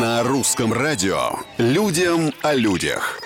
На русском радио «Людям о людях».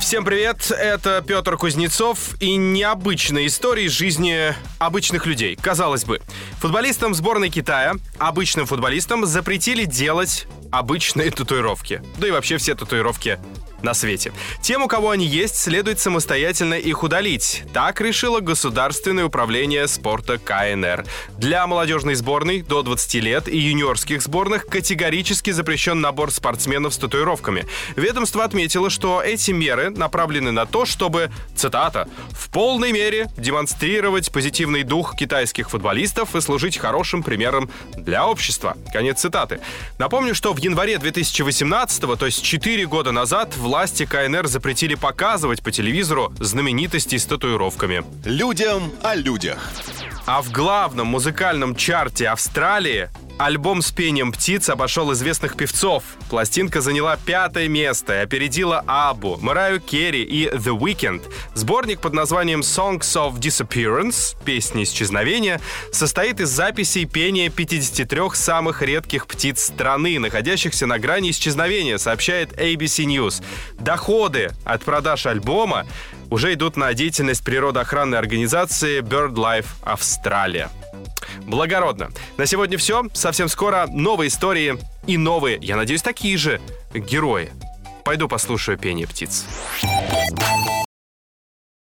Всем привет, это Петр Кузнецов и необычные истории жизни обычных людей. Казалось бы, футболистам сборной Китая, обычным футболистам запретили делать обычные татуировки. Да и вообще все татуировки на свете. Тем, у кого они есть, следует самостоятельно их удалить. Так решило Государственное управление спорта КНР. Для молодежной сборной до 20 лет и юниорских сборных категорически запрещен набор спортсменов с татуировками. Ведомство отметило, что эти меры направлены на то, чтобы, цитата, «в полной мере демонстрировать позитивный дух китайских футболистов и служить хорошим примером для общества». Конец цитаты. Напомню, что в январе 2018, то есть 4 года назад, в власти КНР запретили показывать по телевизору знаменитостей с татуировками. Людям о людях. А в главном музыкальном чарте Австралии Альбом с пением птиц обошел известных певцов. Пластинка заняла пятое место и опередила Абу, Мараю Керри и The Weeknd. Сборник под названием Songs of Disappearance, песни исчезновения, состоит из записей пения 53 самых редких птиц страны, находящихся на грани исчезновения, сообщает ABC News. Доходы от продаж альбома уже идут на деятельность природоохранной организации BirdLife Австралия. Благородно. На сегодня все. Совсем скоро новые истории и новые, я надеюсь, такие же герои. Пойду послушаю пение птиц.